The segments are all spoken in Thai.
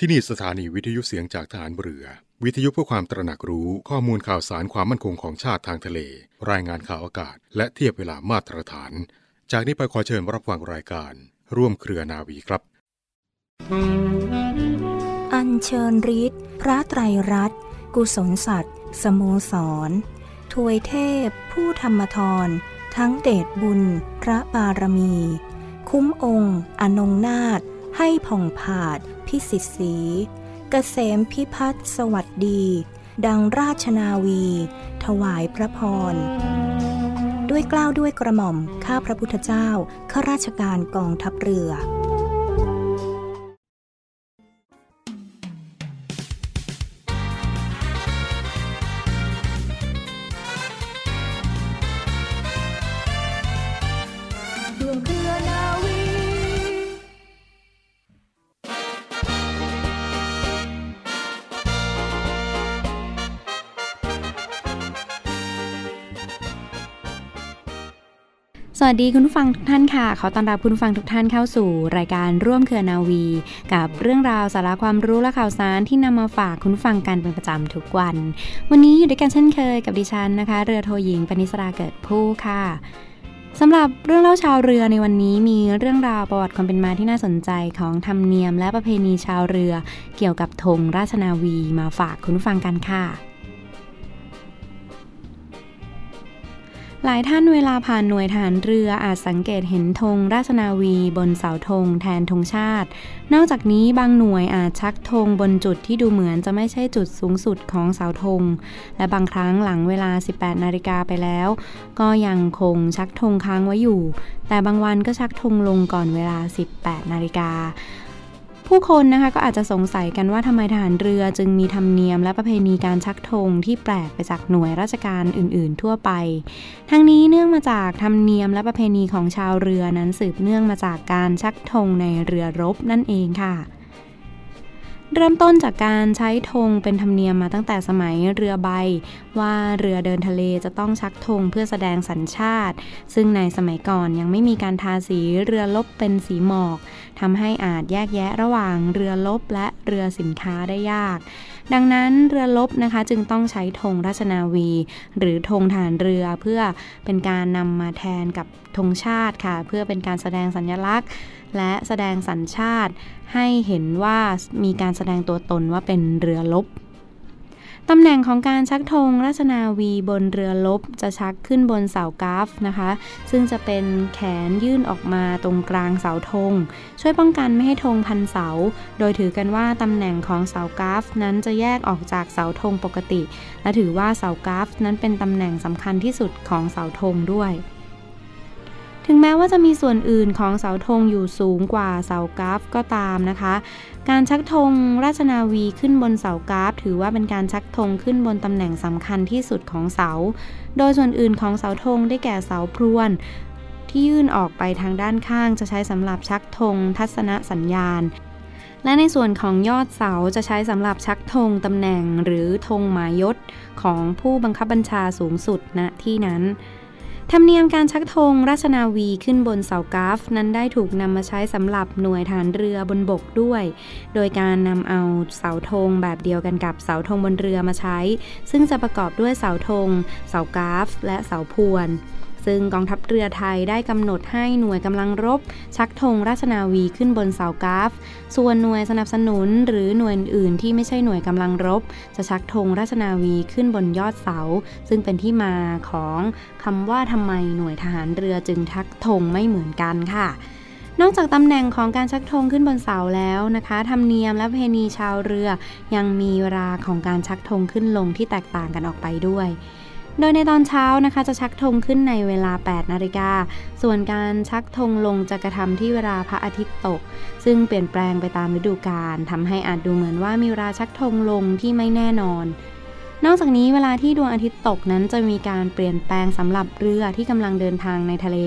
ที่นี่สถานีวิทยุเสียงจากฐานเรือ วิทยุเพื่อความตระหนักรู้ข้อมูลข่าวสารความมั่นคงของชาติทางทะเล รายงานข่าวอากาศ และเทียบเวลามาตรฐาน จากนี้ไปขอเชิญรับฟังรายการ ร่วมเครือนาวีครับ อัญเชิญฤทธิ์พระไตรรัตน์กุศลสัตว์สโมสรถวยเทพ ผู้ธรรมทรทั้งเดชบุญ พระบารมี คุ้มองค์ อนงนาถ ให้ผ่องผาด พิสิทธิ์สีกเกษมพิพัฒน์สวัสดี ดังราชนาวี ถวายพระพร ด้วยกล้าวด้วยกระหม่อม ข้าพระพุทธเจ้า ข้าราชการกองทัพเรือ สวัสดีคุณผู้ฟังทุกท่านค่ะ ขอต้อนรับคุณผู้ฟังทุกท่านเข้าสู่รายการร่วมเครือนาวี กับเรื่องราวสาระความรู้และข่าวสารที่นำมาฝากคุณผู้ฟังกันเป็นประจำทุกวัน วันนี้อยู่ด้วยกันเช่นเคยกับดิฉันนะคะ เรือโทหญิงปณิสราเกิดผู้ค่ะสำหรับเรื่องเล่าชาวเรือในวันนี้มีเรื่องราวประวัติความเป็นมาที่น่าสนใจของธรรมเนียมและประเพณีชาวเรือ เกี่ยวกับธงราชนาวีมาฝากคุณผู้ฟังกันค่ะ หลายท่านเวลาผ่านหน่วยทหารเรืออาจสังเกตเห็นธงราชนาวีบนเสาธงแทนธงชาติ นอกจากนี้บางหน่วยอาจชักธงบนจุดที่ดูเหมือนจะไม่ใช่จุดสูงสุดของเสาธง และบางครั้งหลังเวลา 18 นาฬิกาไปแล้ว ก็ยังคงชักธงค้างไว้อยู่ แต่บางวันก็ชักธงลงก่อนเวลา 18 นาฬิกา ผู้คนนะคะก็อาจจะสงสัยกันว่าทำไมทหารเรือจึงมีธรรมเนียมและประเพณีการชักธงที่แปลกไปจากหน่วยราชการอื่น ๆ ทั่วไป ทั้งนี้เนื่องมาจากธรรมเนียมและประเพณีของชาวเรือนั้นสืบเนื่องมาจากการชักธงในเรือรบนั่นเองค่ะ เริ่มต้นจากการใช้ธงเป็นธรรมเนียมมาตั้งแต่สมัยเรือใบ ว่าเรือเดินทะเลจะต้องชักธงเพื่อแสดงสัญชาติ ซึ่งในสมัยก่อนยังไม่มีการทาสีเรือลบเป็นสีหมอกทำให้อาจแยกแยะระหว่างเรือลบและเรือสินค้าได้ยาก ดังนั้นเรือลบนะคะจึงต้องใช้ธงราชนาวี หรือธงฐานเรือเพื่อเป็นการนำมาแทนกับธงชาติค่ะ เพื่อเป็นการแสดงสัญลักษณ์ และแสดงสัญชาติให้เห็นว่ามีการแสดงตัวตนว่าเป็นเรือลบตำแหน่งของการชักธงราชนาวีบนเรือลบจะชักขึ้นบนเสากราฟนะคะ ซึ่งจะเป็นแขนยื่นออกมาตรงกลางเสาธง ช่วยป้องกันไม่ให้ธงพันเสา โดยถือกันว่าตำแหน่งของเสากราฟนั้นจะแยกออกจากเสาธงปกติ และถือว่าเสากราฟนั้นเป็นตำแหน่งสำคัญที่สุดของเสาธงด้วย ถึงแม้ว่าจะมีส่วนอื่นของเสาธงอยู่สูงกว่าเสากราฟก็ตามนะคะ การชักธงราชนาวีขึ้นบนเสากราฟ ถือว่าเป็นการชักธงขึ้นบนตำแหน่งสำคัญที่สุดของเสา โดยส่วนอื่นของเสาธงได้แก่เสาพรวน ที่ยื่นออกไปทางด้านข้างจะใช้สำหรับชักธงทัศนสัญญาณและในส่วนของยอดเสาจะใช้สำหรับชักธงตำแหน่งหรือธงหมายยศของผู้บังคับบัญชาสูงสุดณที่นั้น ธรรมเนียมการชักธงราชนาวีขึ้นบนเสากราฟ นั้นได้ถูกนำมาใช้สำหรับหน่วยฐานเรือบนบกด้วย โดยการนำเอาเสาธงแบบเดียวกันกับเสาธงบนเรือมาใช้ ซึ่งจะประกอบด้วยเสาธง เสากราฟ และเสาพวน ซึ่งกองทัพเรือไทยได้กำหนดให้หน่วยกำลังรบ ชักธงราชนาวีขึ้นบนเสากราฟ ส่วนหน่วยสนับสนุนหรือหน่วยอื่นที่ไม่ใช่หน่วยกำลังรบ จะชักธงราชนาวีขึ้นบนยอดเสา ซึ่งเป็นที่มาของคำว่าทำไมหน่วยทหารเรือจึงชักธงไม่เหมือนกันค่ะนอกจากตำแหน่งของการชักธงขึ้นบนเสาแล้วนะคะธรรมเนียมและประเพณีชาวเรือ ยังมีเวลาของการชักธงขึ้นลงที่แตกต่างกันออกไปด้วย โดยในตอนเช้านะคะจะชักธงขึ้นในเวลา 8 นาฬิกา ส่วนการชักธงลงจะกระทำที่เวลาพระอาทิตย์ตก ซึ่งเปลี่ยนแปลงไปตามฤดูกาลทำให้อาจดูเหมือนว่ามีเวลาชักธงลงที่ไม่แน่นอน นอกจากนี้เวลาที่ดวงอาทิตย์ตกนั้นจะมีการเปลี่ยนแปลงสำหรับเรือที่กำลังเดินทางในทะเล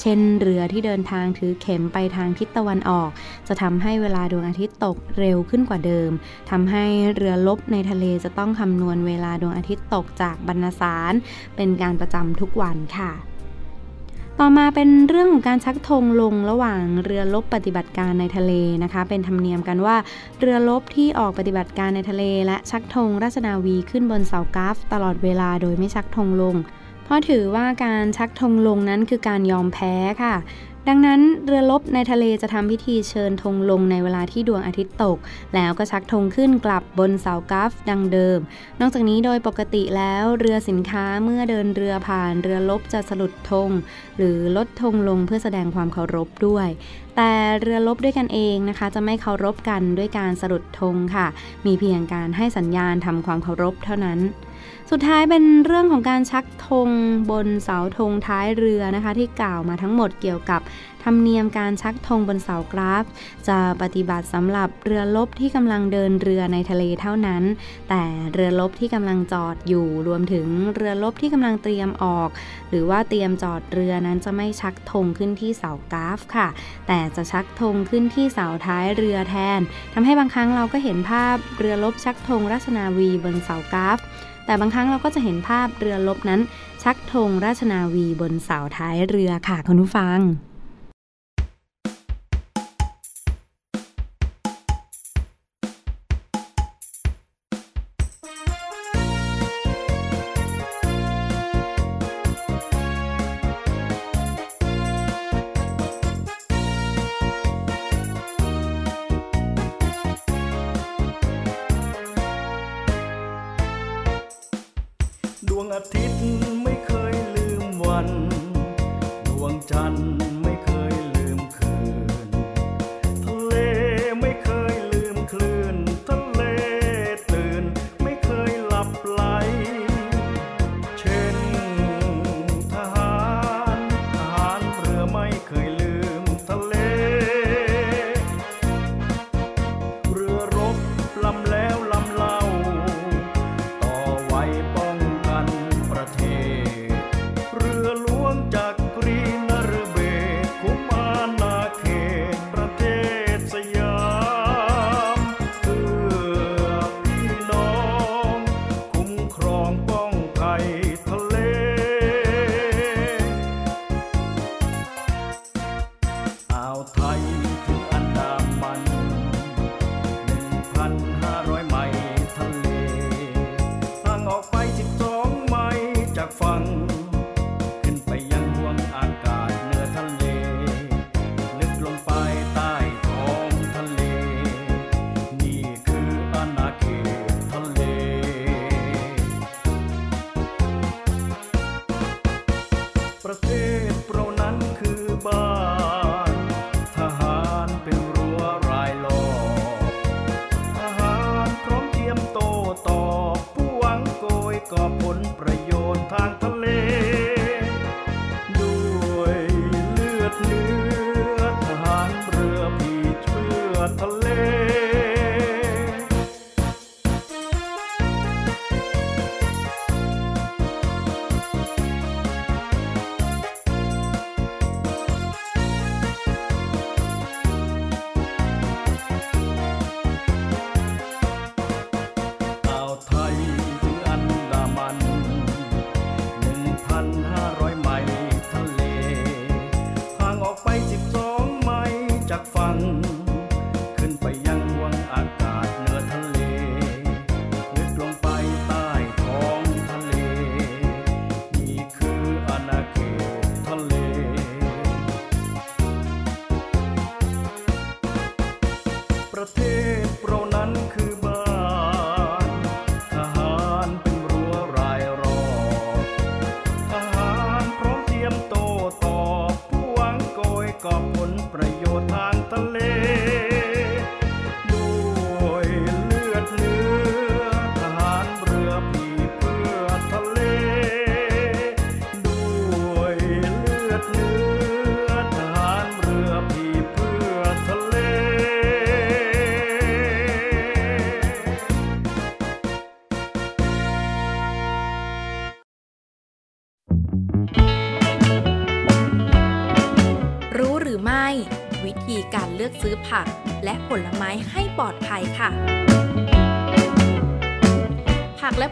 เช่น เรือที่เดินทางถือเข็มไปทางทิศตะวันออก จะทำให้เวลาดวงอาทิตย์ตกเร็วขึ้นกว่าเดิมทำให้เรือลบในทะเลจะต้องคำนวณเวลาดวงอาทิตย์ตกจากบรรณสาร เป็นการประจำทุกวันค่ะ ต่อมาเป็นเรื่องของการชักธงลงระหว่างเรือลบปฏิบัติการในทะเลนะคะ เป็นธรรมเนียมกันว่า เรือลบที่ออกปฏิบัติการในทะเล และชักธงราชนาวีขึ้นบนเสากราฟ ตลอดเวลาโดยไม่ชักธงลง เพราะถือว่าการชักธงลงนั้นคือการยอมแพ้ค่ะ ดังนั้นเรือลบในทะเลจะทำพิธีเชิญธงลงในเวลาที่ดวงอาทิตย์ตก แล้วก็ชักธงขึ้นกลับบนเสากราฟดังเดิม นอกจากนี้โดยปกติแล้วเรือสินค้าเมื่อเดินเรือผ่านเรือลบจะสลุดธงหรือลดธงลงเพื่อแสดงความเคารพด้วย แต่เรือลบด้วยกันเองนะคะ จะไม่เคารพกันด้วยการสลุดธงค่ะ มีเพียงการให้สัญญาณทำความเคารพเท่านั้น สุดท้ายเป็นเรื่องของการชักธงบนเสาธงท้ายเรือนะคะ ที่กล่าวมาทั้งหมดเกี่ยวกับธรรมเนียมการชักธงบนเสากราฟ จะปฏิบัติสำหรับเรือลบที่กำลังเดินเรือในทะเลเท่านั้น แต่เรือลบที่กำลังจอดอยู่รวมถึงเรือลบที่กำลังเตรียมออก หรือว่าเตรียมจอดเรือนั้นจะไม่ชักธงขึ้นที่เสากราฟค่ะ แต่จะชักธงขึ้นที่เสาท้ายเรือแทนทำให้บางครั้งเราก็เห็นภาพเรือลบชักธงราชนาวีบนเสากราฟ แต่บางครั้งเราก็จะเห็นภาพเรือลบนั้น ชักธงราชนาวีบนเสาท้ายเรือค่ะคุณผู้ฟัง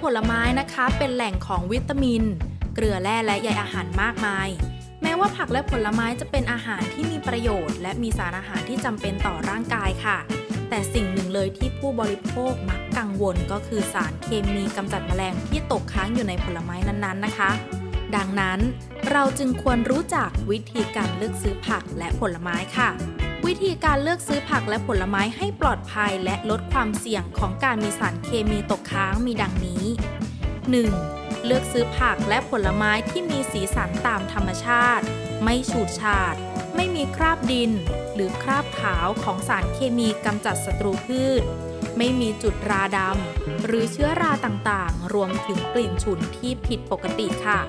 ผละผลไม้นะคะเป็นแหล่งของวิตามิน เกลือแร่และใยอาหารมากมาย แม้ว่าผักและผลไม้จะเป็นอาหารที่มีประโยชน์ และมีสารอาหารที่จำเป็นต่อร่างกายค่ะ แต่สิ่งหนึ่งเลยที่ผู้บริโภคมักกังวลก็คือสารเคมีกำจัดแมลงที่ตกค้างอยู่ในผลไม้นั้นๆนะคะ ดังนั้นเราจึงควรรู้จักวิธีการเลือกซื้อผักและผลไม้ค่ะ วิธีการเลือกซื้อผักและผลไม้ให้ปลอดภัยและลดความเสี่ยงของการมีสารเคมีตกค้างมีดังนี้ 1. เลือกซื้อผักและผลไม้ที่มีสีสันตามธรรมชาติ ไม่ฉูดฉาด ไม่มีคราบดิน หรือคราบขาวของสารเคมีกำจัดศัตรูพืช ไม่มีจุดราดำหรือเชื้อราต่างๆ รวมถึงกลิ่นฉุนที่ผิดปกติค่ะ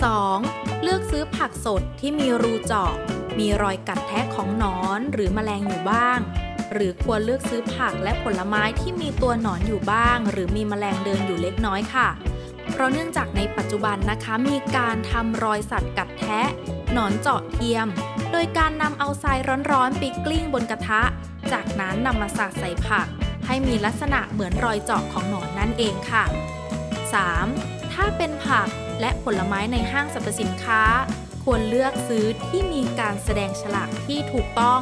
2. เลือกซื้อผักสดที่มีรูเจาะ มีรอยกัดแทะของหนอนหรือแมลงอยู่บ้าง หรือควรเลือกซื้อผักและผลไม้ที่มีตัวหนอนอยู่บ้าง หรือมีแมลงเดินอยู่เล็กน้อยค่ะ เพราะเนื่องจากในปัจจุบันนะคะมีการทำรอยสัตว์กัดแทะหนอนเจาะเทียม โดยการนำเอาทรายร้อนๆไปกลิ้งบนกระทะ จากนั้นนำมาสาดใส่ผัก ให้มีลักษณะเหมือนรอยเจาะของหนอนนั่นเองค่ะ 3. ถ้าเป็นผักและผลไม้ในห้างสรรพสินค้า ควรเลือกซื้อที่มีการแสดงฉลากที่ถูกต้อง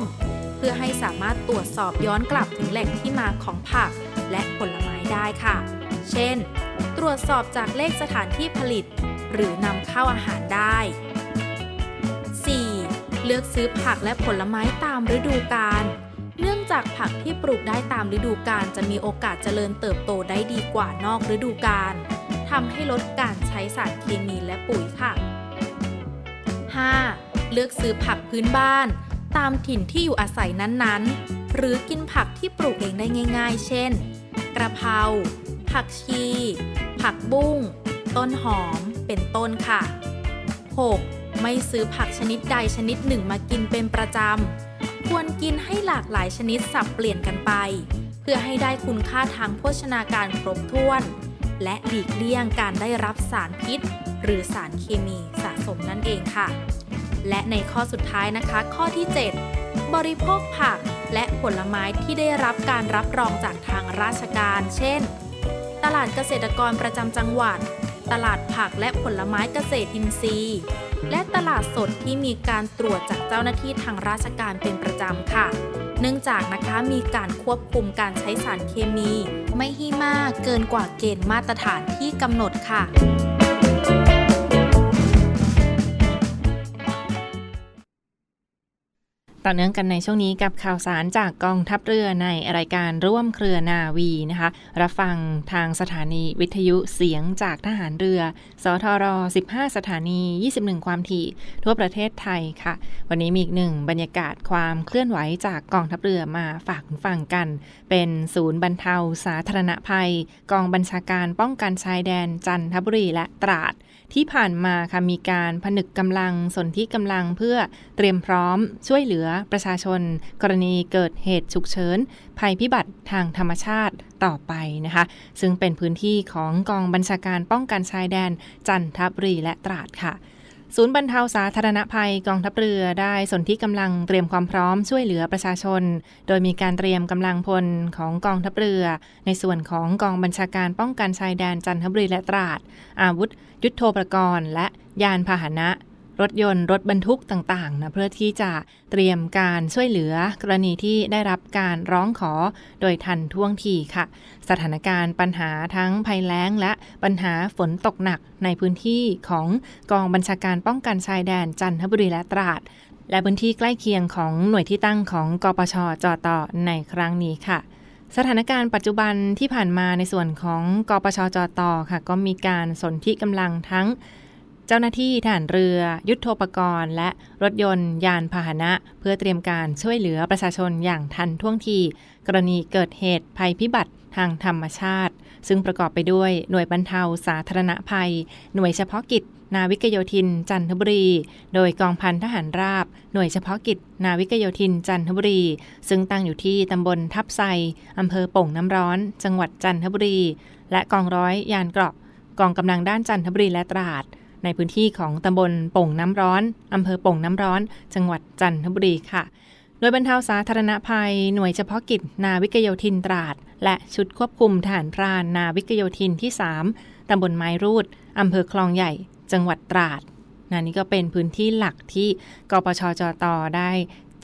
เพื่อให้สามารถตรวจสอบย้อนกลับถึงแหล่งที่มาของผักและผลไม้ได้ค่ะ เช่น ตรวจสอบจากเลขสถานที่ผลิต หรือนำเข้าอาหารได้ 4. เลือกซื้อผักและผลไม้ตามฤดูกาลเนื่องจากผักที่ปลูกได้ตามฤดูกาลจะมีโอกาสเจริญเติบโตได้ดีกว่านอกฤดูกาลทำให้ลดการใช้สารเคมีและปุ๋ยค่ะ 5. เลือกซื้อผักพื้นบ้าน ตามถิ่นที่อยู่อาศัยนั้นๆ หรือกินผักที่ปลูกเองได้ง่าย ๆ เช่น กระเพราผักชี ผักบุ้ง ต้นหอม เป็นต้นค่ะ 6. ไม่ซื้อผักชนิดใดชนิดหนึ่งมากินเป็นประจำ ควรกินให้หลากหลายชนิดสับเปลี่ยนกันไป เพื่อให้ได้คุณค่าทางโภชนาการครบถ้วน และหลีกเลี่ยงการได้รับสารพิษ หรือสารเคมีสะสมนั่นเองค่ะ และในข้อสุดท้ายนะคะ ข้อที่ 7 บริโภคผักและผลไม้ที่ได้รับการรับรองจากทางราชการ เช่น ตลาดเกษตรกรประจำจังหวัด ตลาดผักและผลไม้เกษตรอินทรีย์ และตลาดสดที่มีการตรวจจากเจ้าหน้าที่ทางราชการเป็นประจำค่ะ เนื่องจากนะคะมีการควบคุมการใช้สารเคมี ไม่ให้มากเกินกว่าเกณฑ์มาตรฐานที่กำหนดค่ะ ต่อเนื่องกันในช่วงนี้กับข่าวสารจากกองทัพเรือในรายการร่วมเครือนาวีนะคะ รับฟังทางสถานีวิทยุเสียงจากทหารเรือ สทร 15 สถานี 21 ความถี่ ทั่วประเทศไทยค่ะ วันนี้มีอีกหนึ่งบรรยากาศความเคลื่อนไหวจากกองทัพเรือมาฝากฟังกัน เป็นศูนย์บรรเทาสาธารณภัย กองบัญชาการป้องกันชายแดนจันทบุรีและตราดที่ผ่านมาค่ะมีการผนึกกำลังสนที่กำลังเพื่อเตรียมพร้อมช่วยเหลืออประชาชน กรณีเกิดเหตุฉุกเฉินภัยพิบัติทางธรรมชาติต่อไปนะคะ ซึ่งเป็นพื้นที่ของกองบัญชาการป้องกันชายแดน จันทบุรีและตราดค่ะศูนย์บรรเทาสาธารณภัยกองทัพเรือได้สนที่กำลังเตรียมความพร้อมช่วยเหลือประชาชน โดยมีการเตรียมกำลังพลของกองทัพเรือ ในส่วนของกองบัญชาการป้องกันชายแดนจันทบุรีและตราด อาวุธ ยุทโธปกรณ์ และยานพาหนะ รถยนต์รถบรรทุกต่างๆนะเพื่อที่จะเตรียมการช่วยเหลือกรณีที่ได้รับการร้องขอโดยทันท่วงทีค่ะ สถานการณ์ปัญหาทั้งภัยแล้งและปัญหาฝนตกหนักในพื้นที่ของกองบัญชาการป้องกันชายแดนจันทบุรีและตราด และพื้นที่ใกล้เคียงของหน่วยที่ตั้งของกปชจต่อในครั้งนี้ค่ะสถานการณ์ปัจจุบันที่ผ่านมาในส่วนของกปชจตค่ะ ก็มีการสนธิกำลังทั้ง เจ้าหน้าที่ทหารเรือ ยุทโธปกรณ์ และรถยนต์ ยานพาหนะ เพื่อเตรียมการช่วยเหลือประชาชนอย่างทันท่วงที กรณีเกิดเหตุภัยพิบัติทางธรรมชาติ ซึ่งประกอบไปด้วยหน่วยบรรเทาสาธารณภัย หน่วยเฉพาะกิจ นาวิกโยธิน จันทบุรี โดยกองพันทหารราบ หน่วยเฉพาะกิจ นาวิกโยธิน จันทบุรี ซึ่งตั้งอยู่ที่ตำบลทับไซอำเภอโป่งน้ำร้อน จังหวัดจันทบุรี และกองร้อยยานเกราะกองกำลังด้านจันทบุรีและตราด ในพื้นที่ของตำบลป่งน้ำร้อนอำเภอป่งน้ำร้อน จังหวัดจันทบุรีค่ะ โดยบรรเทาสาธารณภัย หน่วยเฉพาะกิจ นาวิกโยธินตราด และชุดควบคุมฐานพรานนาวิกโยธินที่ 3ตำบลไม้รูดอำเภอคลองใหญ่ จังหวัดตราดนนี่ก็เป็นพื้นที่หลักที่กปชจตได้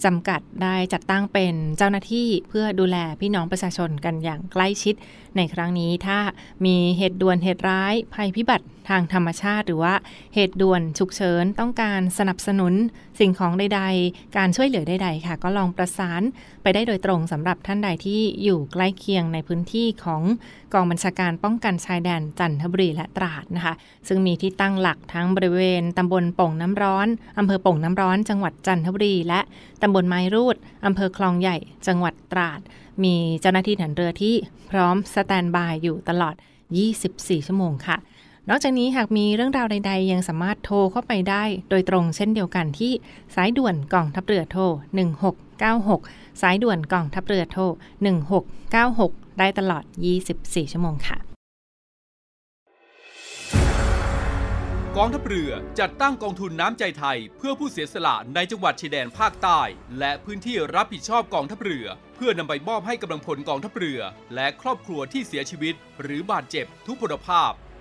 จำกัดได้จัดตั้งเป็นเจ้าหน้าที่เพื่อดูแลพี่น้องประชาชนกันอย่างใกล้ชิด ในครั้งนี้ถ้ามีเหตุด่วนเหตุร้ายภัยพิบัติทางธรรมชาติ หรือว่าเหตุด่วนฉุกเฉินต้องการสนับสนุนสิ่งของใด ๆ การช่วยเหลือใด ๆ ค่ะ ก็ลองประสาน ไปได้โดยตรงสำหรับท่านใดที่อยู่ใกล้เคียงในพื้นที่ของกองบัญชาการป้องกันชายแดนจันทบุรีและตราดนะคะ ซึ่งมีที่ตั้งหลักทั้งบริเวณตำบลป่งน้ำร้อนอำเภอป่งน้ำร้อน จังหวัดจันทบุรี และตำบลไม้รูดอำเภอคลองใหญ่ จังหวัดตราด มีเจ้าหน้าที่ฐานเรือที่พร้อมสแตนบายอยู่ตลอด 24 ชั่วโมงค่ะ นอกจากนี้หากมีเรื่องราวใด ๆ ยังสามารถโทรเข้าไปได้โดยตรงเช่นเดียวกันที่สายด่วนกองทัพเรือโทร 1696 สายด่วนกองทัพเรือโทร 1696 ได้ตลอด 24 ชั่วโมงค่ะกองทัพเรือจัดตั้งกองทุนน้ำใจไทย เพื่อผู้เสียสละในจังหวัดชายแดนภาคใต้ และพื้นที่รับผิดชอบกองทัพเรือ เพื่อนำไปมอบให้กำลังพลกองทัพเรือ และครอบครัวที่เสียชีวิต หรือบาดเจ็บทุกพลภาพ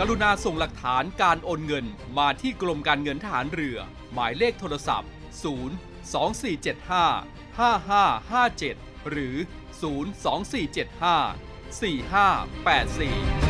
กรุณาส่งหลักฐานการโอนเงินมาที่กรมการเงินทหารเรือ หมายเลขโทรศัพท์ 0 2475 5557 หรือ 02475 4584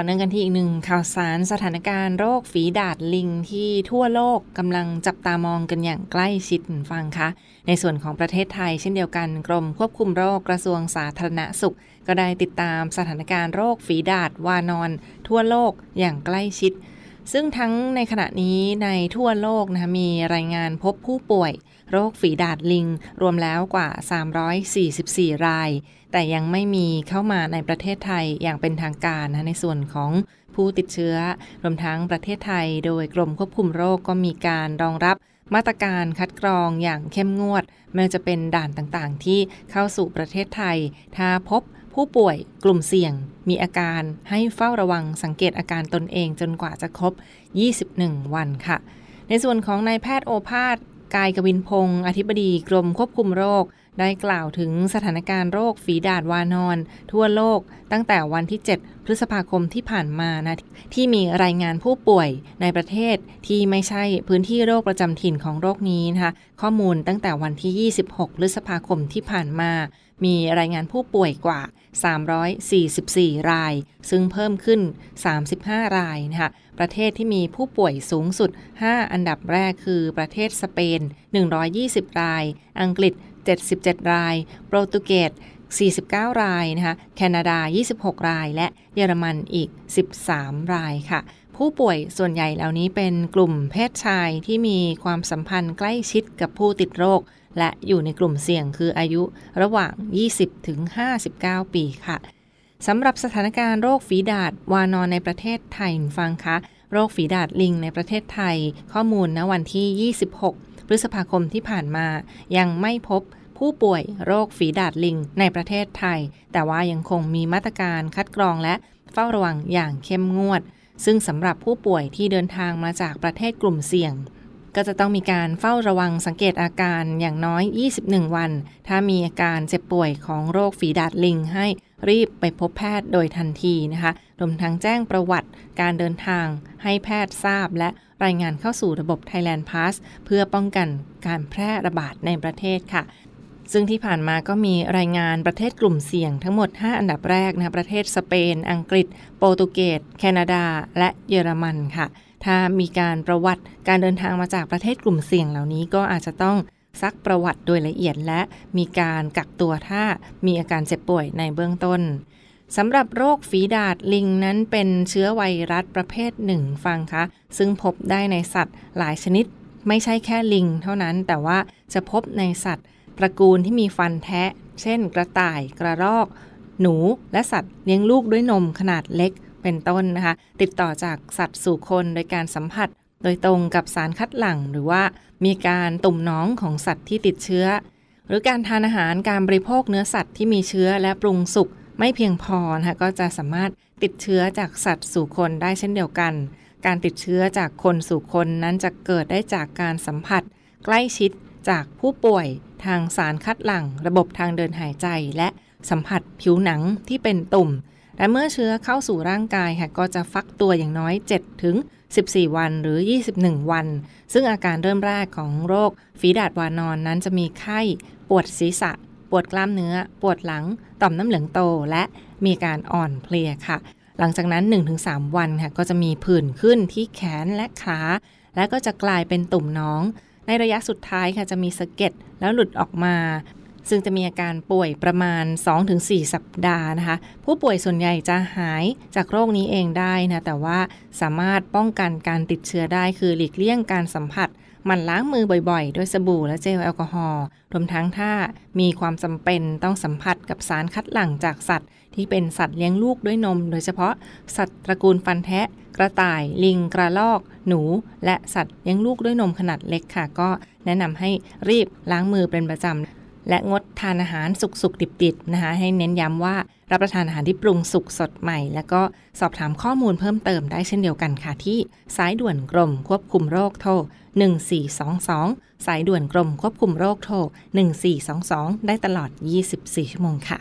ต่อเนื่องกันที่อีกหนึ่งข่าวสารสถานการณ์โรคฝีดาดลิงที่ทั่วโลกกำลังจับตามองกันอย่างใกล้ชิดฟังคะในส่วนของประเทศไทยเช่นเดียวกันกรมควบคุมโรคกระทรวงสาธารณสุข ก็ได้ติดตามสถานการณ์โรคฝีดาดวานอน ทั่วโลกอย่างใกล้ชิด ซึ่งทั้งในขณะนี้ในทั่วโลกนะคะมีรายงานพบผู้ป่วย โรคฝีดาดลิง รวมแล้วกว่า 344 ราย แต่ยังไม่มีเข้ามาในประเทศไทยอย่างเป็นทางการนะในส่วนของผู้ติดเชื้อ รวมทั้งประเทศไทย โดยกรมควบคุมโรคก็มีการรองรับมาตรการคัดกรองอย่างเข้มงวดไม่ว่าจะเป็นด่านต่างๆ ที่เข้าสู่ประเทศไทย ถ้าพบผู้ป่วยกลุ่มเสี่ยงมีอาการให้เฝ้าระวังสังเกตอาการตนเองจนกว่าจะครบ 21 วันค่ะ ในส่วนของนายแพทย์โอภาส กายกวินพงศ์อธิบดีกรมควบคุมโรค ได้กล่าวถึงสถานการณ์โรคฝีดาดวานอน ทั่วโลก ตั้งแต่วันที่ 7 พฤษภาคมที่ผ่านมานะที่มีรายงานผู้ป่วยในประเทศที่ไม่ใช่พื้นที่โรคประจำถิ่นของโรคนี้นะคะข้อมูลตั้งแต่วันที่ 26 พฤษภาคมที่ผ่านมา มีรายงานผู้ป่วยกว่า 344 ราย ซึ่งเพิ่มขึ้น 35 รายนะคะประเทศที่มีผู้ป่วยสูงสุด 5 อันดับแรกคือประเทศสเปน 120 ราย อังกฤษ 77 ราย โปรตุเกส49 รายนะคะ แคนาดา 26 ราย และเยอรมันอีก 13 รายค่ะ ผู้ป่วยส่วนใหญ่เหล่านี้เป็นกลุ่มเพศชายที่มีความสัมพันธ์ใกล้ชิดกับผู้ติดโรค และอยู่ในกลุ่มเสี่ยงคืออายุระหว่าง 20 ถึง 59 ปีค่ะสำหรับสถานการณ์โรคฝีดาดวานอนในประเทศไทยฟังคะโรคฝีดาดลิงในประเทศไทย ข้อมูลณวันที่ 26 พฤษภาคมที่ผ่านมา ยังไม่พบผู้ป่วยโรคฝีดาดลิงในประเทศไทย แต่ว่ายังคงมีมาตรการคัดกรองและเฝ้าระวังอย่างเข้มงวด ซึ่งสำหรับผู้ป่วยที่เดินทางมาจากประเทศกลุ่มเสี่ยง ก็จะต้องมีการเฝ้าระวังสังเกตอาการอย่างน้อย 21 วัน ถ้ามีอาการเจ็บป่วยของโรคฝีดาดลิงให้รีบไปพบแพทย์โดยทันทีนะคะรวมทั้งแจ้งประวัติการเดินทางให้แพทย์ทราบ และรายงานเข้าสู่ระบบ Thailand Pass เพื่อป้องกันการแพร่ระบาดในประเทศค่ะซึ่งที่ผ่านมาก็มีรายงานประเทศกลุ่มเสี่ยงทั้งหมด 5 อันดับแรกนะประเทศสเปน อังกฤษ โปรตุเกส แคนาดา และเยอรมันค่ะ ถ้ามีการประวัติการเดินทางมาจากประเทศกลุ่มเสี่ยงเหล่านี้ก็อาจจะต้องซักประวัติโดยละเอียดและมีการกักตัวถ้ามีอาการเจ็บป่วยในเบื้องต้นสำหรับโรคฝีดาดลิงนั้นเป็นเชื้อไวรัสประเภทหนึ่งฟังคะ ซึ่งพบได้ในสัตว์หลายชนิด ไม่ใช่แค่ลิงเท่านั้นแต่ว่าจะพบในสัตว์ตระกูลที่มีฟันแทะ เช่น กระต่าย กระรอก หนู และสัตว์เลี้ยงลูกด้วยนมขนาดเล็ก เป็นต้นนะคะ ติดต่อจากสัตว์สู่คนโดยการสัมผัส โดยตรงกับสารคัดหลั่ง หรือว่ามีการตุ่มน้องของสัตว์ที่ติดเชื้อ หรือการทานอาหารการบริโภคเนื้อสัตว์ที่มีเชื้อและปรุงสุกไม่เพียงพอนะคะก็จะสามารถติดเชื้อจากสัตว์สู่คนได้เช่นเดียวกัน การติดเชื้อจากคนสู่คนนั้นจะเกิดได้จากการสัมผัส ใกล้ชิดจากผู้ป่วยทางสารคัดหลั่ง ระบบทางเดินหายใจ และสัมผัสผิวหนังที่เป็นตุ่ม และเมื่อเชื้อเข้าสู่ร่างกายค่ะก็จะฟักตัวอย่างน้อย 7 ถึง 14 วันหรือ 21 วัน ซึ่งอาการเริ่มแรกของโรคฝีดาดวานอนนั้นจะมีไข้ ปวดศีรษะ ปวดกล้ามเนื้อ ปวดหลัง ต่อมน้ำเหลืองโต และมีการอ่อนเพลียค่ะ หลังจากนั้น 1-3 วันค่ะก็จะมีผื่นขึ้นที่แขนและขา และก็จะกลายเป็นตุ่มน้องในระยะสุดท้ายค่ะจะมีสะเก็ดแล้วหลุดออกมา ซึ่งจะมีอาการป่วยประมาณ 2-4 สัปดาห์นะคะ ผู้ป่วยส่วนใหญ่จะหายจากโรคนี้เองได้นะ แต่ว่าสามารถป้องกันการติดเชื้อได้คือหลีกเลี่ยงการสัมผัสหมันล้างมือบ่อยๆ ด้วยสบู่และเจลแอลกอฮอล์ รวมทั้งถ้ามีความจำเป็นต้องสัมผัสกับสารคัดหลั่งจากสัตว์ ที่เป็นสัตว์เลี้ยงลูกด้วยนม โดยเฉพาะสัตว์ตระกูลฟันแทะ กระต่าย ลิง กระรอก หนู และสัตว์เลี้ยงลูกด้วยนมขนาดเล็กค่ะ ก็แนะนำให้รีบล้างมือเป็นประจำ และงดทานอาหารสุกสุกดิบๆนะคะ ให้เน้นย้ำว่ารับประทานอาหารที่ปรุงสุกสดใหม่ แล้วก็สอบถามข้อมูลเพิ่มเติมได้เช่นเดียวกันค่ะ ที่สายด่วนกรมควบคุมโรคโทร 1422 สายด่วนกรมควบคุมโรคโทร 1422 ได้ตลอด 24 ชั่วโมงค่ะ